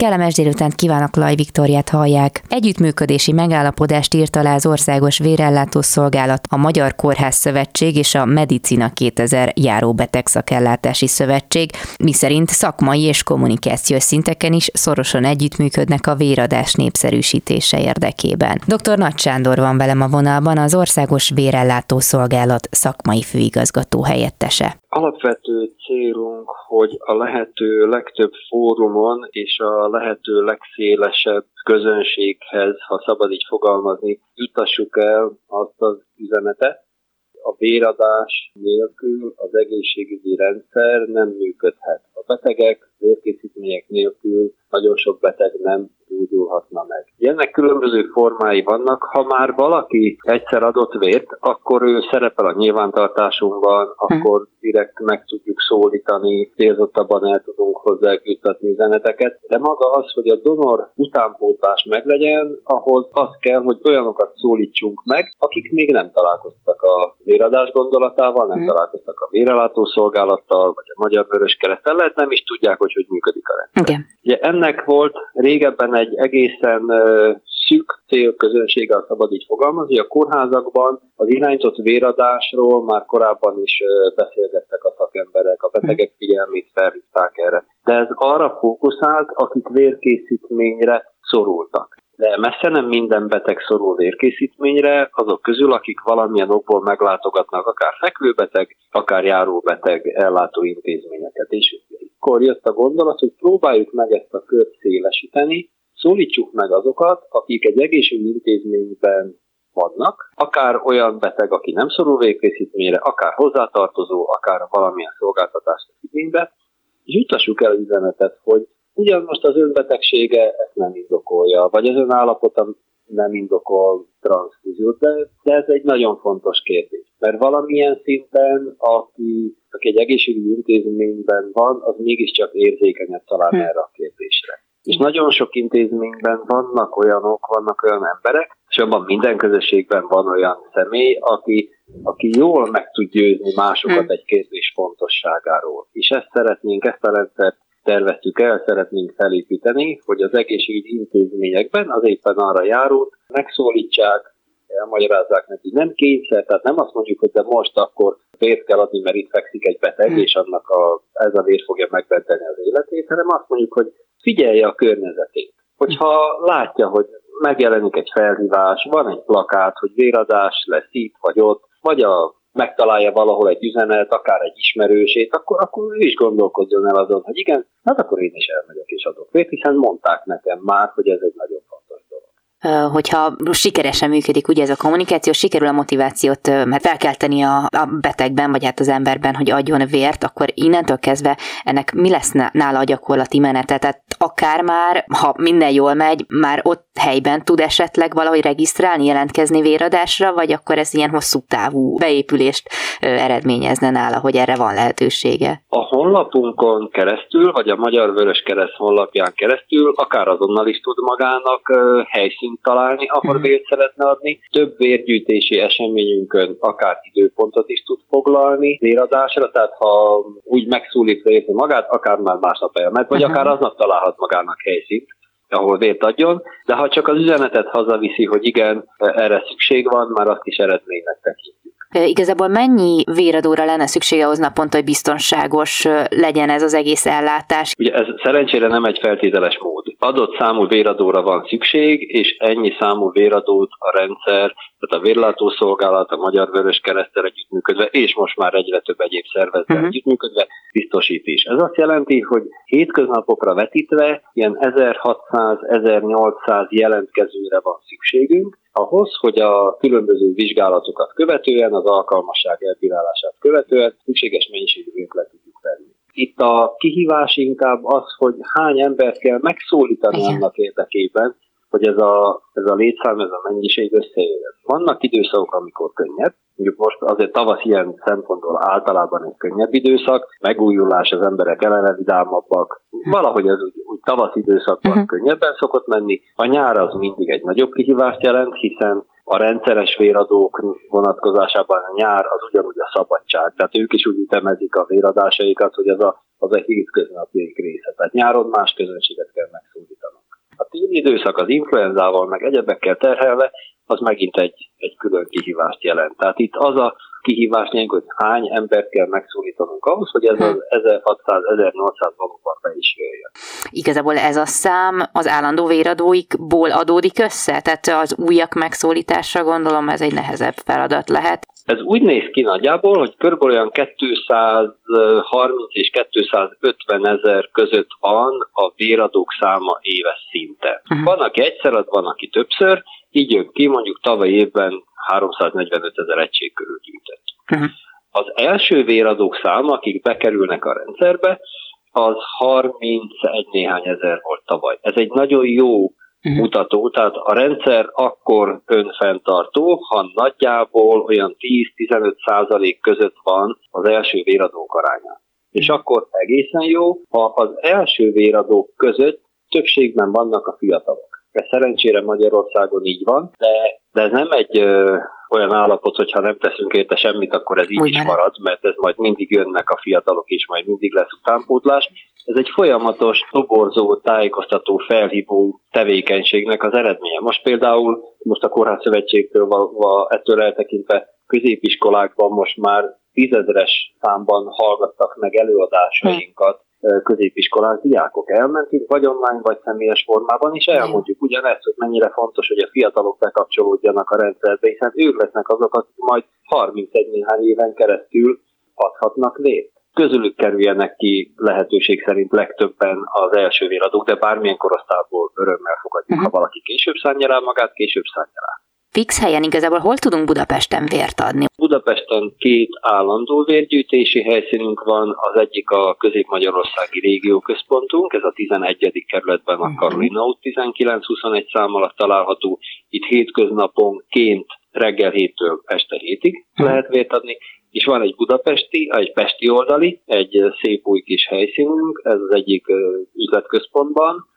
Kellemes délután kívánok, Laj Viktoriát hallják. Együttműködési megállapodást írt alá az Országos Vérellátó Szolgálat, a Magyar Kórház Szövetség és a Medicina 2000 járóbeteg szakellátási szövetség, miszerint szakmai és kommunikációs szinteken is szorosan együttműködnek a véradás népszerűsítése érdekében. Dr. Nagy Sándor van velem a vonalban, az Országos Vérellátó Szolgálat szakmai főigazgató helyettese. Alapvető célunk, hogy a lehető legtöbb fórumon és a lehető legszélesebb közönséghez, ha szabad így fogalmazni, jutassuk el azt az üzenetet, a véradás nélkül az egészségügyi rendszer nem működhet. A betegek vérkészítmények nélkül nagyon sok beteg nem gyógyulhatna meg. Ennek különböző formái vannak. Ha már valaki egyszer adott vért, akkor ő szerepel a nyilvántartásunkban, akkor direkt meg tudjuk szólítani, célzottabban el tudunk hozzá juttatni üzeneteket. De maga az, hogy a donor utánpótlás meglegyen, ahhoz az kell, hogy olyanokat szólítsunk meg, akik még nem találkoztak a véradás gondolatával, nem hmm. találkoztak a vérelátó szolgálattal, vagy a Magyar Vörös Keresztel, lehet nem is tudják, hogy hogy működik a rendszer. Okay. Ugye ennek volt régebben egy egészen szűk célközönséggel szabad így fogalmazni. A kórházakban az irányított véradásról már korábban is beszélgettek a szakemberek, a betegek figyelmét felhívták erre. De ez arra fókuszált, akik vérkészítményre szorultak de messze nem minden beteg szorul vérkészítményre, azok közül, akik valamilyen okból meglátogatnak akár fekvőbeteg, akár járóbeteg ellátó intézményeket. És akkor jött a gondolat, hogy próbáljuk meg ezt a kört szélesíteni, szólítsuk meg azokat, akik egy egészségügyi intézményben vannak, akár olyan beteg, aki nem szorul végkészítményre, akár hozzátartozó, akár valamilyen szolgáltatást igénybe, és jutassuk el üzenetet, hogy ugyan most az önbetegsége ezt nem indokolja, vagy az ön állapota nem indokol transzfúziót, de, de ez egy nagyon fontos kérdés. Mert valamilyen szinten, aki, aki egy egészségügyi intézményben van, az mégiscsak érzékenyebb talán hm. erre a kérdésre. És nagyon sok intézményben vannak olyanok, vannak olyan emberek, és abban minden közösségben van olyan személy, aki, aki jól meg tud győzni másokat hm. egy kérdés fontosságáról. És ezt szeretnénk, ezt a rendszert terveztük el, szeretnénk felépíteni, hogy az egészségügyi intézményekben az éppen arra járót megszólítsák, elmagyarázzák neki. Nem kényszer, tehát nem azt mondjuk, hogy de most akkor vért kell adni, mert itt fekszik egy beteg, hmm. és annak a, ez a vér fogja megmenteni az életét, hanem azt mondjuk, hogy figyelje a környezetét. Hogyha látja, hogy megjelenik egy felhívás, van egy plakát, hogy véradás lesz itt vagy ott, vagy a megtalálja valahol egy üzenet, akár egy ismerősét, akkor, akkor ő is gondolkozzon el azon, hogy igen, hát akkor én is elmegyek és adok vért, hiszen mondták nekem már, hogy ez egy nagyon fontos hogyha sikeresen működik ugye ez a kommunikáció, sikerül a motivációt mert felkelteni a, a betegben, vagy hát az emberben, hogy adjon vért, akkor innentől kezdve ennek mi lesz nála a gyakorlati menete? Tehát akár már, ha minden jól megy, már ott helyben tud esetleg valahogy regisztrálni, jelentkezni véradásra, vagy akkor ez ilyen hosszú távú beépülést eredményezne nála, hogy erre van lehetősége? A honlapunkon keresztül, vagy a Magyar Vörös Kereszt honlapján keresztül akár azonnal is tud magának helyszín helyszínt találni, ahol hmm. vért szeretne adni. Több vérgyűjtési eseményünkön akár időpontot is tud foglalni véradásra, tehát ha úgy megszólítva érzi magát, akár már másnap elmegy, vagy uh-huh. akár aznap találhat magának helyszínt ahol vért adjon, de ha csak az üzenetet hazaviszi, hogy igen, erre szükség van, már azt is eredménynek tekintjük. Igazából mennyi véradóra lenne szüksége ahhoz naponta, hogy biztonságos legyen ez az egész ellátás? Ugye ez szerencsére nem egy feltételes mód. Adott számú véradóra van szükség, és ennyi számú véradót a rendszer, tehát a vérlátószolgálat, a Magyar Vörös Keresztel együttműködve, és most már egyre több egyéb szervezet uh-huh. együttműködve biztosít is. Ez azt jelenti, hogy hétköznapokra vetítve ilyen 1600-1800 jelentkezőre van szükségünk, ahhoz, hogy a különböző vizsgálatokat követően, az alkalmasság elbírálását követően szükséges mennyiségű vért le tudjuk venni. Itt a kihívás inkább az, hogy hány embert kell megszólítani Igen. annak érdekében, hogy ez a, ez a létszám, ez a mennyiség összejöjjön. Vannak időszakok, amikor könnyebb, mondjuk most azért tavasz ilyen szempontból általában egy könnyebb időszak, megújulás, az emberek eleve vidámabbak, valahogy ez úgy, úgy tavasz időszakban uh-huh. könnyebben szokott menni. A nyár az mindig egy nagyobb kihívást jelent, hiszen a rendszeres véradók vonatkozásában a nyár az ugyanúgy a szabadság. Tehát ők is úgy ütemezik a véradásaikat, hogy az a, az a hétköznapjaik része. Tehát nyáron más közönséget kell megszólítanunk. A téli időszak az influenzával, meg egyebekkel terhelve, az megint egy, egy külön kihívást jelent. Tehát itt az a kihívás nyilván, hogy hány embert kell megszólítanunk ahhoz, hogy ez az 1600-1800 valóban be is jöjjön. Igazából ez a szám az állandó véradóikból adódik össze? Tehát az újak megszólítása gondolom ez egy nehezebb feladat lehet. Ez úgy néz ki nagyjából, hogy kb. olyan 230 és 250 ezer között van a véradók száma éves szinten. Uh-huh. Van, aki egyszer ad, van, aki többször, így jön ki, mondjuk tavaly évben 345 ezer egység körül gyűjtött. Uh-huh. Az első véradók száma, akik bekerülnek a rendszerbe, az 31 néhány ezer volt tavaly. Ez egy nagyon jó uh-huh. mutató, tehát a rendszer akkor önfenntartó, ha nagyjából olyan 10-15 százalék között van az első véradók aránya. És akkor egészen jó, ha az első véradók között többségben vannak a fiatalok. Ez szerencsére Magyarországon így van, de, de ez nem egy ö, olyan állapot, hogyha nem teszünk érte semmit, akkor ez így Úgy is marad, mert ez majd mindig jönnek a fiatalok, és majd mindig lesz utánpótlás. Ez egy folyamatos, toborzó, tájékoztató, felhívó tevékenységnek az eredménye. Most például, most a Kórház Szövetségtől valva, ettől eltekintve középiskolákban most már tízezres számban hallgattak meg előadásainkat, középiskolás diákok. Elmentünk vagy online, vagy személyes formában, és elmondjuk ugyanezt, hogy mennyire fontos, hogy a fiatalok bekapcsolódjanak a rendszerbe, hiszen ők lesznek azok, akik majd 31 néhány éven keresztül adhatnak lét. Közülük kerüljenek ki lehetőség szerint legtöbben az első véradók, de bármilyen korosztályból örömmel fogadjuk, uh-huh. ha valaki később szánja rá magát, később szánja rá fix helyen igazából hol tudunk Budapesten vért adni? Budapesten két állandó vérgyűjtési helyszínünk van, az egyik a Közép-Magyarországi Régióközpontunk, ez a 11. kerületben a mhm. Karolina út 19-21 szám alatt található. Itt hétköznaponként reggel 7-től este 7-ig mhm. lehet vért adni, és van egy budapesti, egy pesti oldali, egy szép új kis helyszínünk, ez az egyik üzletközpontban,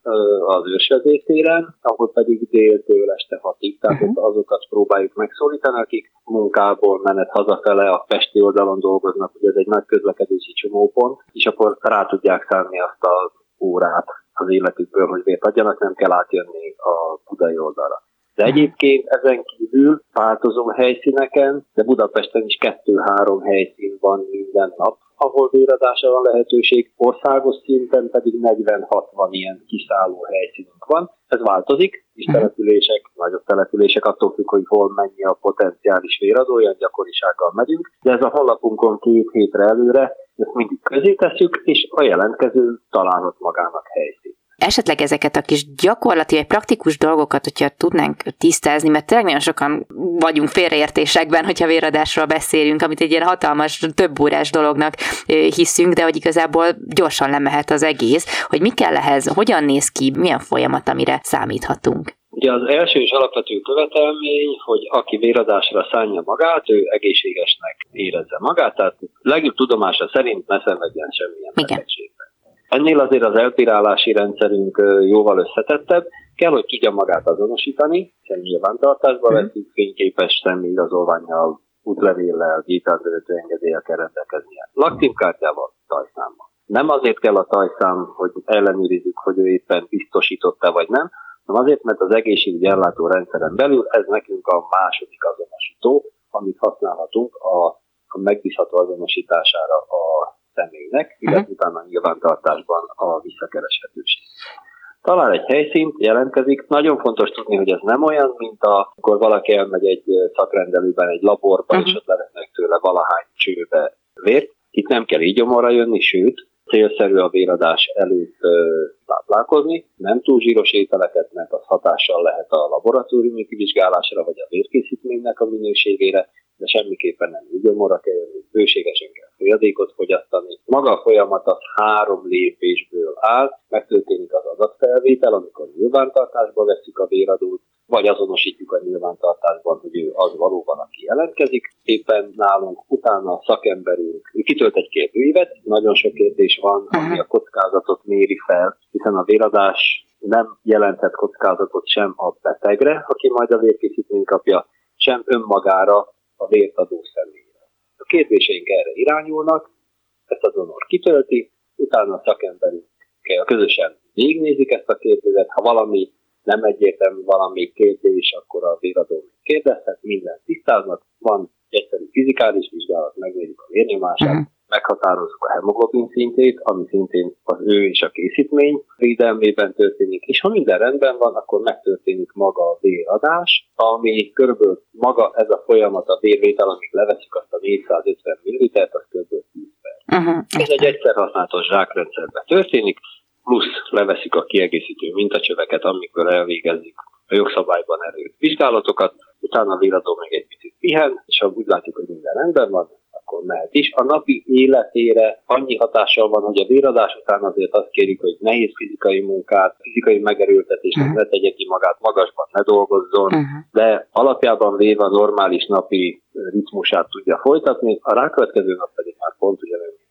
az őrsvezésztéren, ahol pedig déltől este hatig, tehát uh-huh. azokat próbáljuk megszólítani, akik munkából menet hazafele a pesti oldalon dolgoznak, ugye ez egy nagy közlekedési csomópont, és akkor rá tudják szállni azt az órát az életükből, hogy vért adjanak, nem kell átjönni a budai oldalra. De egyébként ezen kívül változó helyszíneken, de Budapesten is kettő-három helyszín van minden nap, ahol véradásra van lehetőség, országos szinten pedig 40-60 ilyen kiszálló helyszínünk van. Ez változik, és mhm. települések, nagyobb települések attól függ, hogy hol mennyi a potenciális véradó, olyan gyakorisággal megyünk, de ez a honlapunkon két hétre előre, ezt mindig közé tesszük, és a jelentkező találhat magának helyszínt esetleg ezeket a kis gyakorlati vagy praktikus dolgokat, hogyha tudnánk tisztázni, mert tényleg nagyon sokan vagyunk félreértésekben, hogyha véradásról beszélünk, amit egy ilyen hatalmas, több órás dolognak hiszünk, de hogy igazából gyorsan lemehet az egész, hogy mi kell ehhez, hogyan néz ki, milyen folyamat, amire számíthatunk. Ugye az első és alapvető követelmény, hogy aki véradásra szánja magát, ő egészségesnek érezze magát, tehát legjobb tudomása szerint ne szenvedjen semmilyen betegségben. Ennél azért az elpirálási rendszerünk jóval összetettebb, kell, hogy tudja magát azonosítani, hiszen nyilvántartásba mm. veszik, fényképes személyigazolványjal, útlevéllel, gépelvezető engedéllyel kell rendelkeznie. Lakcímkártyával, tajszámmal. Nem azért kell a tajszám, hogy ellenőrizzük, hogy ő éppen biztosította vagy nem, hanem azért, mert az egészségügyi ellátó rendszeren belül ez nekünk a második azonosító, amit használhatunk a, a megbízható azonosítására a személynek, illetve uh-huh. utána nyilvántartásban a visszakereshetőség. Talán egy helyszínt, jelentkezik. Nagyon fontos tudni, hogy ez nem olyan, mint akkor valaki elmegy egy szakrendelőben, egy laborba, uh-huh. és ott levetnek tőle valahány csőbe vért. Itt nem kell így gyomorra jönni, sőt, célszerű a véradás előtt táplálkozni, nem túl zsíros ételeket, mert az hatással lehet a laboratóriumi kivizsgálásra, vagy a vérkészítménynek a minőségére, de semmiképpen nem ügyomorra kell jönni, bőségesen kell folyadékot fogyasztani. Maga a folyamat az három lépésből áll, megtörténik az adatfelvétel, amikor nyilvántartásba veszük a véradót, vagy azonosítjuk a nyilvántartásban, hogy ő az valóban, aki jelentkezik. Éppen nálunk utána a szakemberünk kitölt egy kérdőívet, nagyon sok kérdés van, ami a kockázatot méri fel, hiszen a véradás nem jelentett kockázatot sem a betegre, aki majd a vérkészítményt kapja, sem önmagára a vért adó személyre. A kérdéseink erre irányulnak, ezt a donor kitölti, utána a szakemberünk közösen végignézik ezt a kérdővet, ha valami nem egyértelmű valami kérdés, akkor a véradó kérdezhet, minden tisztáznak, van egyszerű fizikális vizsgálat, megnézzük a vérnyomását, uh-huh. Meghatározzuk a hemoglobin szintét, ami szintén az ő és a készítmény védelmében történik, és ha minden rendben van, akkor megtörténik maga a véradás, ami körülbelül maga ez a folyamat, a vérvétel, amíg leveszik azt a 450 ml-t, az kb. 10 perc. Uh-huh. Ez egy egyszer használatos zsákrendszerben történik, plusz leveszik a kiegészítő mintacsöveket, amikor elvégezik a jogszabályban elő vizsgálatokat, utána a véradó meg egy picit pihen, és ha úgy látjuk, hogy minden rendben van, akkor mehet is. A napi életére annyi hatással van, hogy a véradás után azért azt kérik, hogy nehéz fizikai munkát, fizikai megerőltetést uh-huh. ne tegye ki magát magasban, ne dolgozzon, uh-huh. de alapjában véve a normális napi ritmusát tudja folytatni, a rákövetkező nap pedig már pont ugyanolyan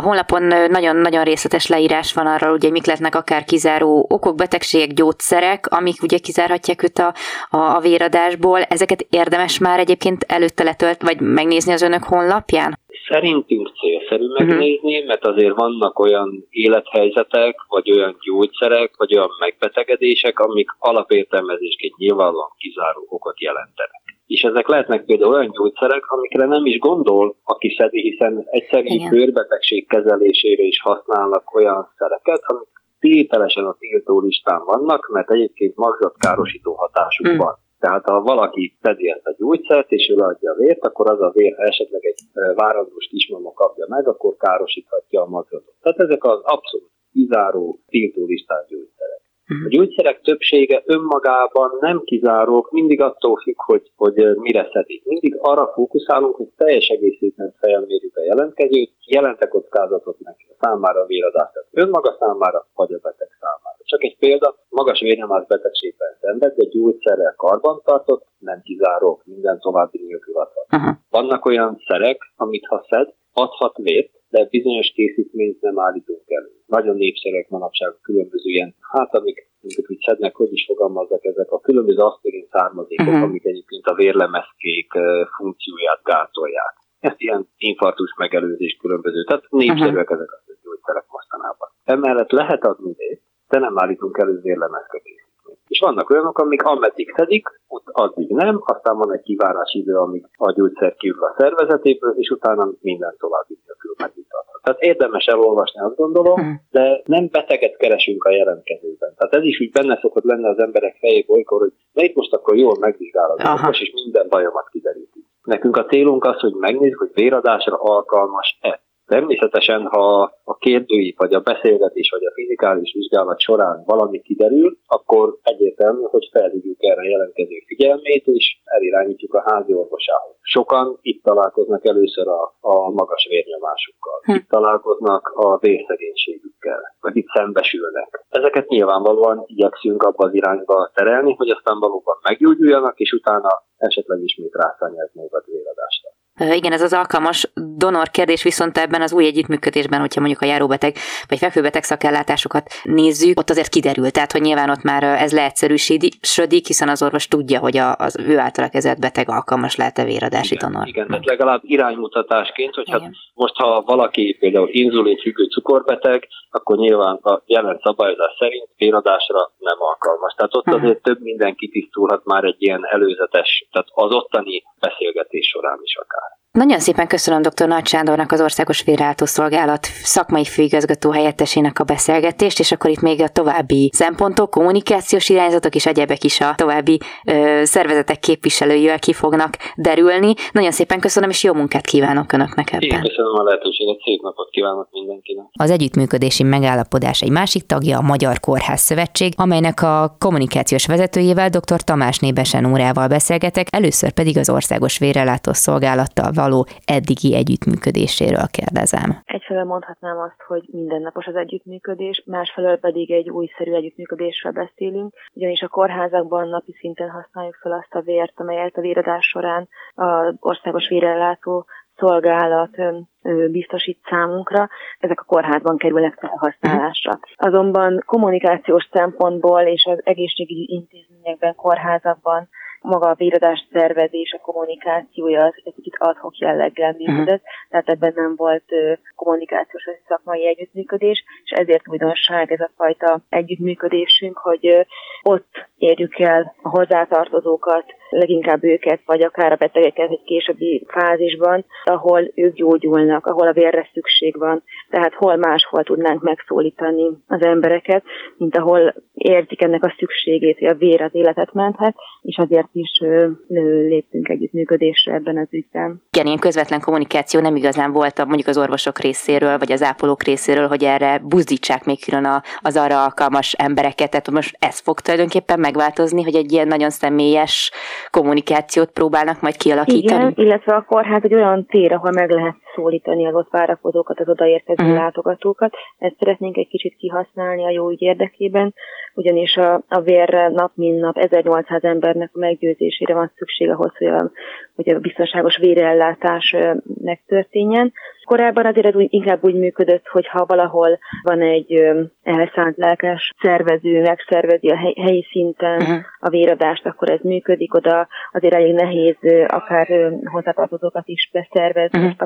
a honlapon nagyon-nagyon részletes leírás van arról, ugye mik lehetnek akár kizáró okok, betegségek, gyógyszerek, amik ugye kizárhatják őt a, a, a véradásból. Ezeket érdemes már egyébként előtte letölt, vagy megnézni az önök honlapján? Szerintünk célszerű mhm. megnézni, mert azért vannak olyan élethelyzetek, vagy olyan gyógyszerek, vagy olyan megbetegedések, amik alapértelmezésként nyilvánvalóan kizáró okot jelentenek és ezek lehetnek például olyan gyógyszerek, amikre nem is gondol, aki szedi, hiszen egyszerű bőrbetegség kezelésére is használnak olyan szereket, amik tételesen a tiltó listán vannak, mert egyébként magzatkárosító hatásuk mm. van. Tehát ha valaki szedi ezt a gyógyszert, és ő leadja a vért, akkor az a vér, ha esetleg egy várandós kismama kapja meg, akkor károsíthatja a magzatot. Tehát ezek az abszolút kizáró tiltó listán gyógyszerek. Mhm. A gyógyszerek többsége önmagában nem kizárók, mindig attól függ, hogy, hogy eh, mire szedik. Mindig arra fókuszálunk, hogy teljes egészében felmérjük a jelentkezőt, jelente kockázatot neki a számára a véradás, tehát önmaga számára, vagy a beteg számára. Csak egy példa, magas vérnyomás betegségben szenved, de gyógyszerrel karban tartott, nem kizárók, minden további nélkül adhat. Uh-huh. Vannak olyan szerek, amit ha szed, adhat vért, de bizonyos készítményt nem állítunk elő. Nagyon népszerűek manapság a különböző ilyen, hát amik, amiket úgy szednek, hogy is fogalmazzak, ezek a különböző aszpirin származékok, uh-huh. amik egyébként a vérlemezkék funkcióját gátolják. Ez ilyen infarktus megelőzés különböző. Tehát népszerűek uh-huh. ezek a gyógyszerek mostanában. Emellett lehet adni vért, de nem állítunk elő vérlemezkötést. És vannak olyanok, amik ameddig szedik, addig nem, aztán van egy kivárási idő, amíg a gyógyszer kívül a szervezetéből, és utána minden további nélkül megvitathat. Tehát érdemes elolvasni, azt gondolom, hmm. de nem beteget keresünk a jelentkezőben. Tehát ez is úgy benne szokott lenni az emberek fejébe olykor, hogy na itt most akkor jól megvizsgálod, és minden bajomat kideríti. Nekünk a célunk az, hogy megnézzük, hogy véradásra alkalmas-e. Természetesen, ha a kérdői, vagy a beszélgetés, vagy a fizikális vizsgálat során valami kiderül, akkor egyértelmű, hogy felhívjuk erre a jelentkező figyelmét, és elirányítjuk a házi orvosához. Sokan itt találkoznak először a, a magas vérnyomásukkal, hm. itt találkoznak a vérszegénységükkel, vagy itt szembesülnek. Ezeket nyilvánvalóan igyekszünk abba az irányba terelni, hogy aztán valóban meggyógyuljanak, és utána esetleg ismét ez a véradásra. Igen, ez az alkalmas donor kérdés viszont ebben az új együttműködésben, hogyha mondjuk a járóbeteg vagy fekvőbeteg szakellátásokat nézzük, ott azért kiderül, tehát hogy nyilván ott már ez leegyszerűsödik, hiszen az orvos tudja, hogy az ő általa kezelt beteg alkalmas lehet-e véradási igen, donor. Igen, tehát legalább iránymutatásként, hogy hát most ha valaki például inzulin függő cukorbeteg, akkor nyilván a jelen szabályozás szerint véradásra nem alkalmas. Tehát ott azért több mindenki tisztulhat már egy ilyen előzetes, tehát az ottani beszélgetés során is akár. Nagyon szépen köszönöm dr. Nagy Sándornak, az Országos Szolgálat szakmai főigazgató helyettesének a beszélgetést, és akkor itt még a további szempontok, kommunikációs irányzatok és egyebek is a további ö, szervezetek képviselőivel ki fognak derülni. Nagyon szépen köszönöm, és jó munkát kívánok Önöknek ebben. Én köszönöm a lehetőséget, szép napot kívánok mindenkinek. Az együttműködési megállapodás egy másik tagja a Magyar Kórház Szövetség, amelynek a kommunikációs vezetőjével dr. Tamás Nébesen úrával beszélgetek, először pedig az Országos Szolgálattal való eddigi együttműködéséről kérdezem. Egyfelől mondhatnám azt, hogy mindennapos az együttműködés, másfelől pedig egy újszerű együttműködésről beszélünk, ugyanis a kórházakban napi szinten használjuk fel azt a vért, amelyet a véradás során az országos vérellátó szolgálat biztosít számunkra, ezek a kórházban kerülnek felhasználásra. Azonban kommunikációs szempontból és az egészségügyi intézményekben, kórházakban maga a véradás szervezés, a kommunikációja az egy kicsit adhok jelleggel működött, uh-huh. tehát ebben nem volt kommunikációs vagy szakmai együttműködés, és ezért újdonság ez a fajta együttműködésünk, hogy ott érjük el a hozzátartozókat, leginkább őket, vagy akár a betegeket egy későbbi fázisban, ahol ők gyógyulnak, ahol a vérre szükség van. Tehát hol máshol tudnánk megszólítani az embereket, mint ahol érzik ennek a szükségét, hogy a vér az életet menthet, és azért is léptünk együttműködésre ebben az ügyben. Igen, ilyen közvetlen kommunikáció nem igazán volt mondjuk az orvosok részéről, vagy az ápolók részéről, hogy erre buzdítsák még külön az arra alkalmas embereket. Tehát most ez fog tulajdonképpen megváltozni, hogy egy ilyen nagyon személyes kommunikációt próbálnak majd kialakítani? Igen, illetve a kórház egy olyan tér, ahol meg lehet szólítani az ott várakozókat, az odaérkező uh-huh. látogatókat. Ezt szeretnénk egy kicsit kihasználni a jó ügy érdekében, ugyanis a, a vérre nap mint nap 1800 embernek a meggyőzésére van szükség ahhoz, hogy a, hogy a biztonságos vérellátás megtörténjen. Korábban azért ez úgy, inkább úgy működött, hogy ha valahol van egy elszánt lelkes szervező, megszervezi a helyi szinten uh-huh. a véradást, akkor ez működik. Oda azért elég nehéz akár hozzátartozókat is beszervezni, uh-huh.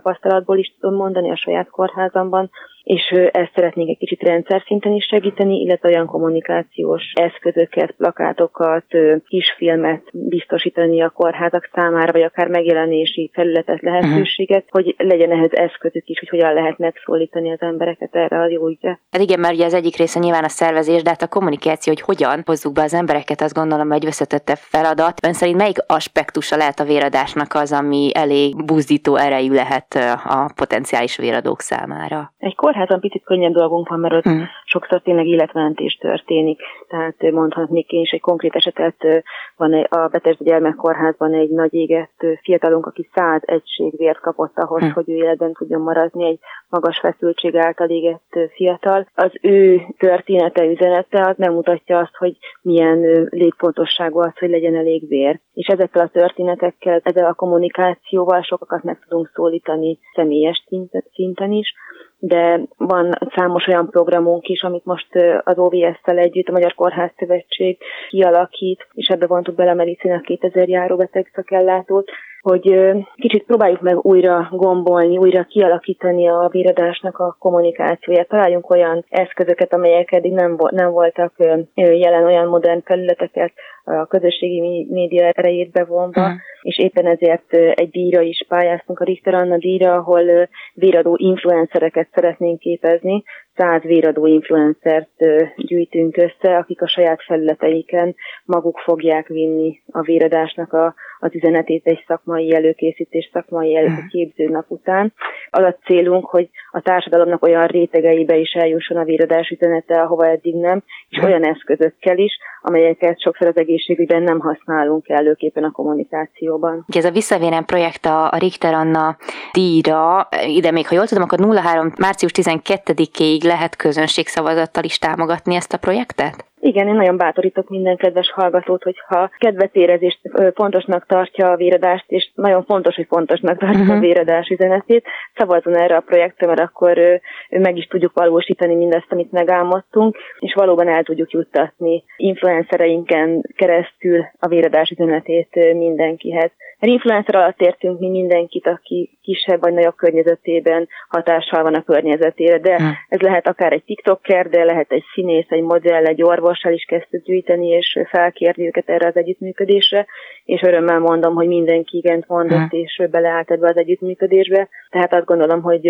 Tapasztalatból is tudom mondani a saját kórházamban, és ezt szeretnénk egy kicsit rendszer szinten is segíteni, illetve olyan kommunikációs eszközöket, plakátokat, kisfilmet biztosítani a kórházak számára, vagy akár megjelenési felületet, lehetőséget, uh-huh. hogy legyen ehhez eszközük is, hogy hogyan lehet megszólítani az embereket erre a jó ügyre. Hát igen, mert ugye az egyik része nyilván a szervezés, de hát a kommunikáció, hogy hogyan hozzuk be az embereket, azt gondolom, hogy összetettebb feladat. Ön szerint melyik aspektusa lehet a véradásnak az, ami elég buzdító erejű lehet a potenciális véradók számára? Egy kórházban picit könnyebb dolgunk van, mert ott hmm. sokszor tényleg életmentés történik. Tehát mondhatnék én is egy konkrét esetet, van a Betesda Gyermekkórházban egy nagy égett fiatalunk, aki száz egység vért kapott ahhoz, hmm. hogy ő életben tudjon maradni, egy magas feszültség által égett fiatal. Az ő története, üzenete az nem mutatja azt, hogy milyen létfontosságú az, hogy legyen elég vér. És ezekkel a történetekkel, ezzel a kommunikációval sokakat meg tudunk szólítani személyes szinten is, de van számos olyan programunk is, amit most az OVS-tel együtt a Magyar Kórház Szövetség kialakít, és ebbe vontuk bele a Medicina 2000 járóbeteg szakellátót, hogy kicsit próbáljuk meg újra gombolni, újra kialakítani a véradásnak a kommunikációját. Találjunk olyan eszközöket, amelyek eddig nem, nem voltak jelen olyan modern felületeket, a közösségi média erejét bevonva, uh-huh. és éppen ezért egy díjra is pályáztunk, a Richter Anna díjra, ahol véradó influencereket szeretnénk képezni, száz véradó influencert gyűjtünk össze, akik a saját felületeiken maguk fogják vinni a véradásnak a, az üzenetét egy szakmai előkészítés, szakmai előképző nap után. Az a célunk, hogy a társadalomnak olyan rétegeibe is eljusson a véradás üzenete, ahova eddig nem, és olyan eszközökkel is, amelyeket sokszor az egészségügyben nem használunk előképpen a kommunikációban. Ez a Visszavérem projekt a Richter Anna díjra, ide még ha jól tudom, akkor 03. március 12-ig lehet közönségszavazattal is támogatni ezt a projektet? Igen, én nagyon bátorítok minden kedves hallgatót, hogyha kedvet érez és fontosnak tartja a véradást, és nagyon fontos, hogy fontosnak tartja uh-huh. a mhm. véradás üzenetét, szavazzon erre a projektre, mert akkor meg is tudjuk valósítani mindezt, amit megálmodtunk, és valóban el tudjuk juttatni influencereinken keresztül a véradás üzenetét mindenkihez. Mert influencer alatt értünk mi mindenkit, aki kisebb vagy nagyobb környezetében hatással van a környezetére, de uh-huh. ez lehet akár egy tiktoker, de lehet egy színész, egy modell, egy orvos, orvossal is kezdtük gyűjteni, és felkérni őket erre az együttműködésre, és örömmel mondom, hogy mindenki igent mondott, hmm. és beleállt ebbe az együttműködésbe. Tehát azt gondolom, hogy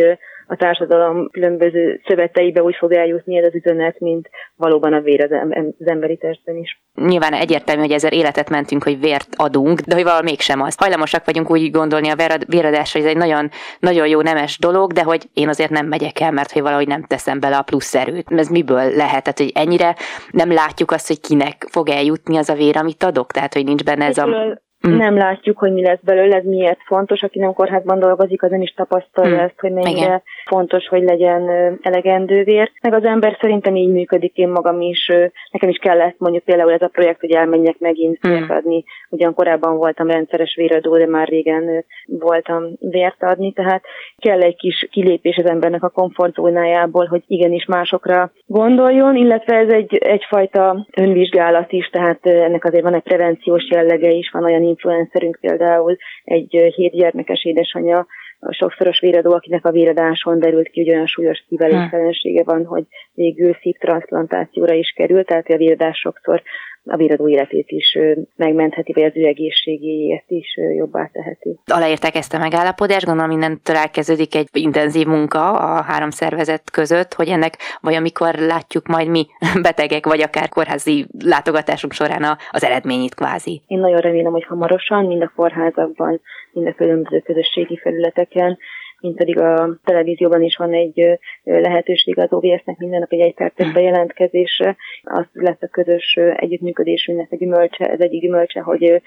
a társadalom különböző szöveteibe úgy fog eljutni ez az üzenet, mint valóban a vér az emberi testben is. Nyilván egyértelmű, hogy ezzel életet mentünk, hogy vért adunk, de hogy valami mégsem az. Hajlamosak vagyunk úgy gondolni a véradásra, hogy ez egy nagyon, nagyon jó nemes dolog, de hogy én azért nem megyek el, mert hogy valahogy nem teszem bele a plusz erőt. Ez miből lehet? Tehát, hogy ennyire nem látjuk azt, hogy kinek fog eljutni az a vér, amit adok? Tehát, hogy nincs benne ez a Mm. Nem látjuk, hogy mi lesz belőle, ez miért fontos. Aki nem kórházban dolgozik, az nem is tapasztalja mm. ezt, hogy mennyire Igen. fontos, hogy legyen elegendő vér. Meg az ember szerintem így működik, én magam is, nekem is kellett mondjuk például ez a projekt, hogy elmenjek megint mm. vért adni. Ugyan korábban voltam rendszeres véradó, de már régen voltam vért adni, tehát kell egy kis kilépés az embernek a komfortzónájából, hogy igenis másokra gondoljon, illetve ez egy, egyfajta önvizsgálat is, tehát ennek azért van egy prevenciós jellege is, van olyan influencerünk például, egy hét gyermekes édesanyja, a sokszoros véradó, akinek a véradáson derült ki, hogy olyan súlyos szívelégtelensége van, hogy végül szívtranszplantációra is került, tehát a véradás sokszor a véradó életét is megmentheti, vagy az ő egészségéért is jobbá teheti. Aláírták ezt a megállapodást, gondolom mindentől elkezdődik egy intenzív munka a három szervezet között, hogy ennek vagy amikor látjuk majd mi betegek, vagy akár kórházi látogatásunk során az eredményét kvázi. Én nagyon remélem, hogy hamarosan mind a kórházakban, mind a különböző közösségi felületeken mint pedig a televízióban is van egy lehetőség az OVS-nek minden nap egy egyperces hm. bejelentkezésre. Az lesz a közös együttműködésünknek a gyümölcse, ez egy gyümölcse, hogy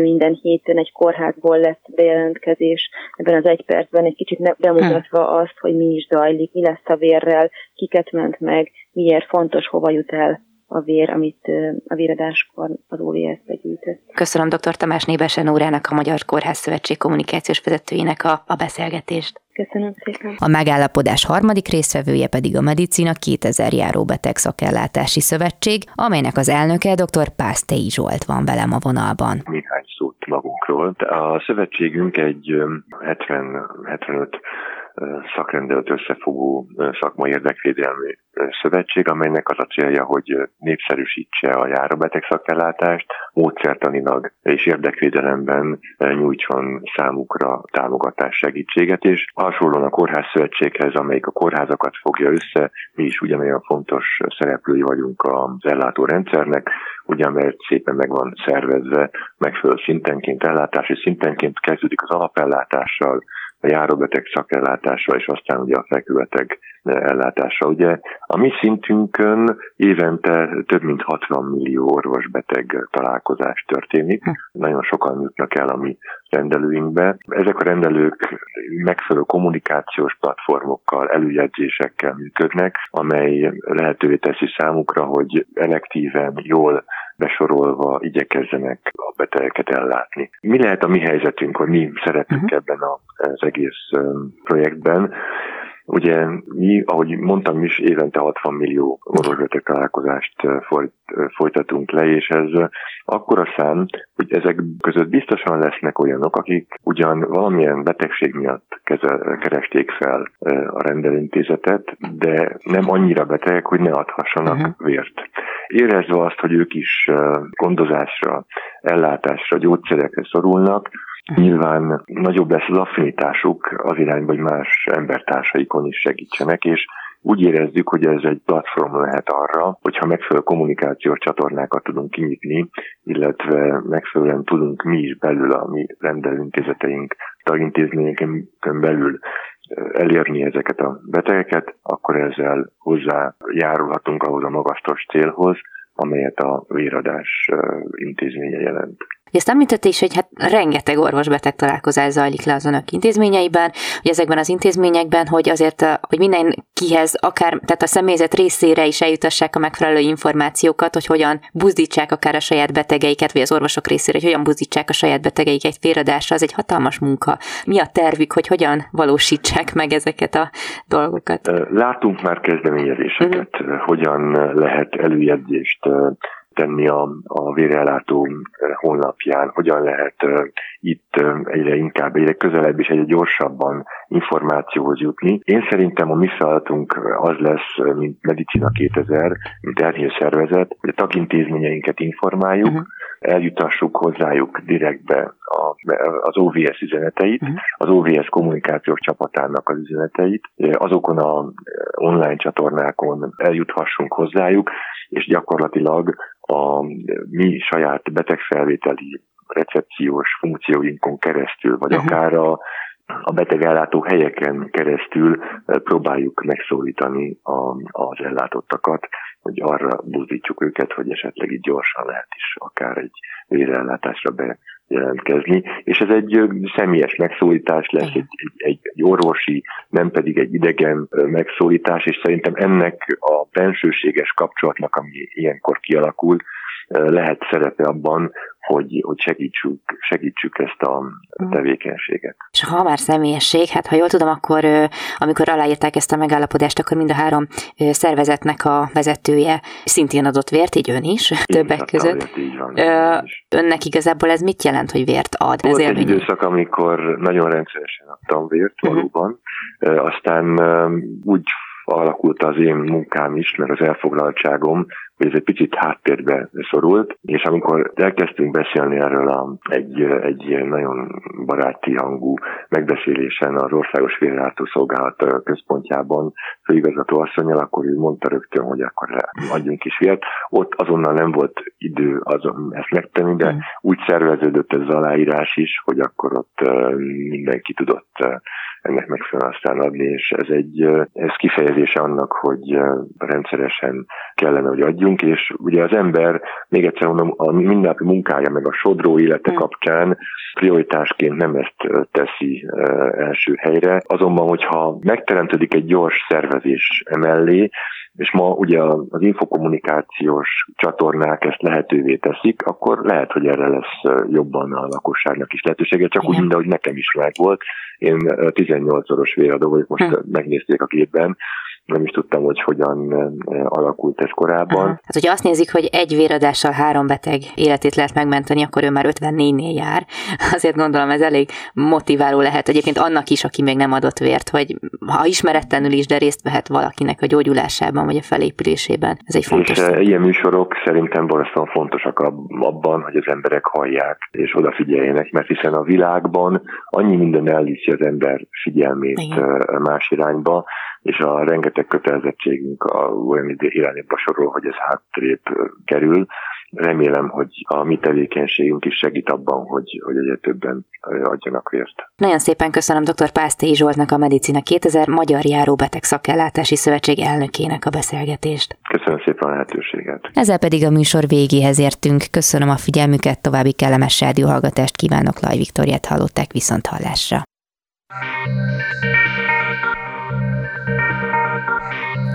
minden héten egy kórházból lesz bejelentkezés ebben az egy percben, egy kicsit bemutatva hm. azt, hogy mi is zajlik, mi lesz a vérrel, kiket ment meg, miért fontos, hova jut el a vér, amit a véradáskor az OVS-be gyűjtött. Köszönöm dr. Tamás Nébesen órának, a Magyar Kórház Szövetség kommunikációs vezetőjének a, a beszélgetést. Köszönöm szépen. A megállapodás harmadik résztvevője pedig a Medicina 2000 járó beteg szakellátási szövetség, amelynek az elnöke dr. Pásztei Zsolt van velem a vonalban. Néhány szót magunkról. A szövetségünk egy 70-75 szakrendelt összefogó szakmai érdekvédelmi szövetség, amelynek az a célja, hogy népszerűsítse a járóbeteg szakellátást, módszertanilag és érdekvédelemben nyújtson számukra támogatás segítséget, és hasonlóan a Kórház Szövetséghez, amelyik a kórházakat fogja össze, mi is ugyanolyan fontos szereplői vagyunk az ellátórendszernek, ugyan mert szépen meg van szervezve, megfelelő szintenként, ellátási szintenként kezdődik az alapellátással, a járóbeteg szakellátása, és aztán ugye a feküveteg ellátása. Ugye a mi szintünkön évente több mint 60 millió orvosbeteg találkozás történik. Hm. Nagyon sokan jutnak el a mi rendelőinkbe. Ezek a rendelők megfelelő kommunikációs platformokkal, előjegyzésekkel működnek, amely lehetővé teszi számukra, hogy elektíven, jól besorolva igyekezzenek a betegeket ellátni. Mi lehet a mi helyzetünk, hogy mi szeretünk uh-huh. ebben az egész projektben? Ugye mi, ahogy mondtam is, évente 60 millió orvosbeteg találkozást folyt, folytatunk le, és ez akkora szám, hogy ezek között biztosan lesznek olyanok, akik ugyan valamilyen betegség miatt kezel, keresték fel a rendelőintézetet, de nem annyira betegek, hogy ne adhassanak uh-huh. vért. Érezve azt, hogy ők is gondozásra, ellátásra, gyógyszerekre szorulnak, Nyilván nagyobb lesz az affinitásuk az irányba, hogy más embertársaikon is segítsenek, és úgy érezzük, hogy ez egy platform lehet arra, hogyha megfelelő kommunikációs csatornákat tudunk kinyitni, illetve megfelelően tudunk mi is belül a mi rendelőintézeteink, tagintézményeken belül elérni ezeket a betegeket, akkor ezzel hozzájárulhatunk ahhoz a magasztos célhoz, amelyet a véradás intézménye jelent. Ezt említette is, hogy hát rengeteg orvosbeteg találkozás zajlik le az önök intézményeiben, hogy ezekben az intézményekben, hogy azért, hogy mindenkihez, akár, tehát a személyzet részére is eljutassák a megfelelő információkat, hogy hogyan buzdítsák akár a saját betegeiket, vagy az orvosok részére, hogy hogyan buzdítsák a saját betegeiket egy féradásra, az egy hatalmas munka. Mi a tervük, hogy hogyan valósítsák meg ezeket a dolgokat? Látunk már kezdeményezéseket, uh-huh. hogyan lehet előjegyzést tenni a, a vérellátó honlapján, hogyan lehet itt egyre inkább, egyre közelebb és egyre gyorsabban információhoz jutni. Én szerintem a mi feladatunk az lesz, mint Medicina 2000, mint szervezet, hogy a tagintézményeinket informáljuk, uh-huh. eljutassuk hozzájuk direktbe a, az OVS üzeneteit, uh-huh. az OVS kommunikációs csapatának az üzeneteit, azokon a online csatornákon eljuthassunk hozzájuk, és gyakorlatilag a mi saját betegfelvételi recepciós funkcióinkon keresztül, vagy uh-huh. akár a, a betegellátó helyeken keresztül próbáljuk megszólítani a, az ellátottakat, hogy arra buzdítjuk őket, hogy esetleg így gyorsan lehet is akár egy vérellátásra be jelentkezni, és ez egy személyes megszólítás lesz, egy, egy, egy orvosi, nem pedig egy idegen megszólítás, és szerintem ennek a bensőséges kapcsolatnak, ami ilyenkor kialakul, lehet szerepe abban, hogy, hogy segítsük, segítsük ezt a mm. tevékenységet. És ha már személyesség, hát ha jól tudom, akkor amikor aláírták ezt a megállapodást, akkor mind a három szervezetnek a vezetője szintén adott vért, így ön is, így többek hát között. így van, Ö, önnek igazából ez mit jelent, hogy vért ad? Volt ez egy időszak, amikor nagyon rendszeresen adtam vért uh-huh. valóban, aztán úgy alakult az én munkám is, mert az elfoglaltságom, hogy ez egy picit háttérbe szorult, és amikor elkezdtünk beszélni erről a, egy, egy nagyon baráti hangú megbeszélésen az Országos Vérjártó Szolgálat központjában főigazgató asszonyjal, akkor ő mondta rögtön, hogy akkor adjunk is vért. Ott azonnal nem volt idő azon ezt megtenni, de mm. úgy szerveződött ez az aláírás is, hogy akkor ott mindenki tudott ennek megfelelően aztán adni, és ez egy ez kifejezése annak, hogy rendszeresen kellene, hogy adjunk, és ugye az ember, még egyszer mondom, a mindennapi munkája meg a sodró élete hmm. kapcsán prioritásként nem ezt teszi első helyre, azonban, hogyha megteremtődik egy gyors szervezés emellé, és ma ugye az infokommunikációs csatornák ezt lehetővé teszik, akkor lehet, hogy erre lesz jobban a lakosságnak is lehetősége, csak Igen. úgy, mint ahogy nekem is meg volt. Én 18-szoros véradó vagyok, most hm. megnézték a képben, nem is tudtam, hogy hogyan alakult ez korábban. Aha. Hát, hogyha azt nézik, hogy egy véradással három beteg életét lehet megmenteni, akkor ő már 54-nél jár. Azért gondolom, ez elég motiváló lehet egyébként annak is, aki még nem adott vért, hogy ha ismeretlenül is, de részt vehet valakinek a gyógyulásában, vagy a felépülésében. Ez egy fontos. És szó. ilyen műsorok szerintem borzasztóan fontosak abban, hogy az emberek hallják és odafigyeljenek, mert hiszen a világban annyi minden elviszi az ember figyelmét Igen. más irányba, és a rengeteg kötelezettségünk a olyan irányba sorol, hogy ez hátrébb kerül. Remélem, hogy a mi tevékenységünk is segít abban, hogy, hogy egyre többen adjanak vért. Nagyon szépen köszönöm dr. Pásztéi Zsoltnak a Medicina 2000 Magyar Járóbeteg Szakellátási Szövetség elnökének a beszélgetést. Köszönöm szépen a lehetőséget. Ezzel pedig a műsor végéhez értünk. Köszönöm a figyelmüket, további kellemes rádióhallgatást kívánok. Laj Viktoriát hallották viszont hallásra.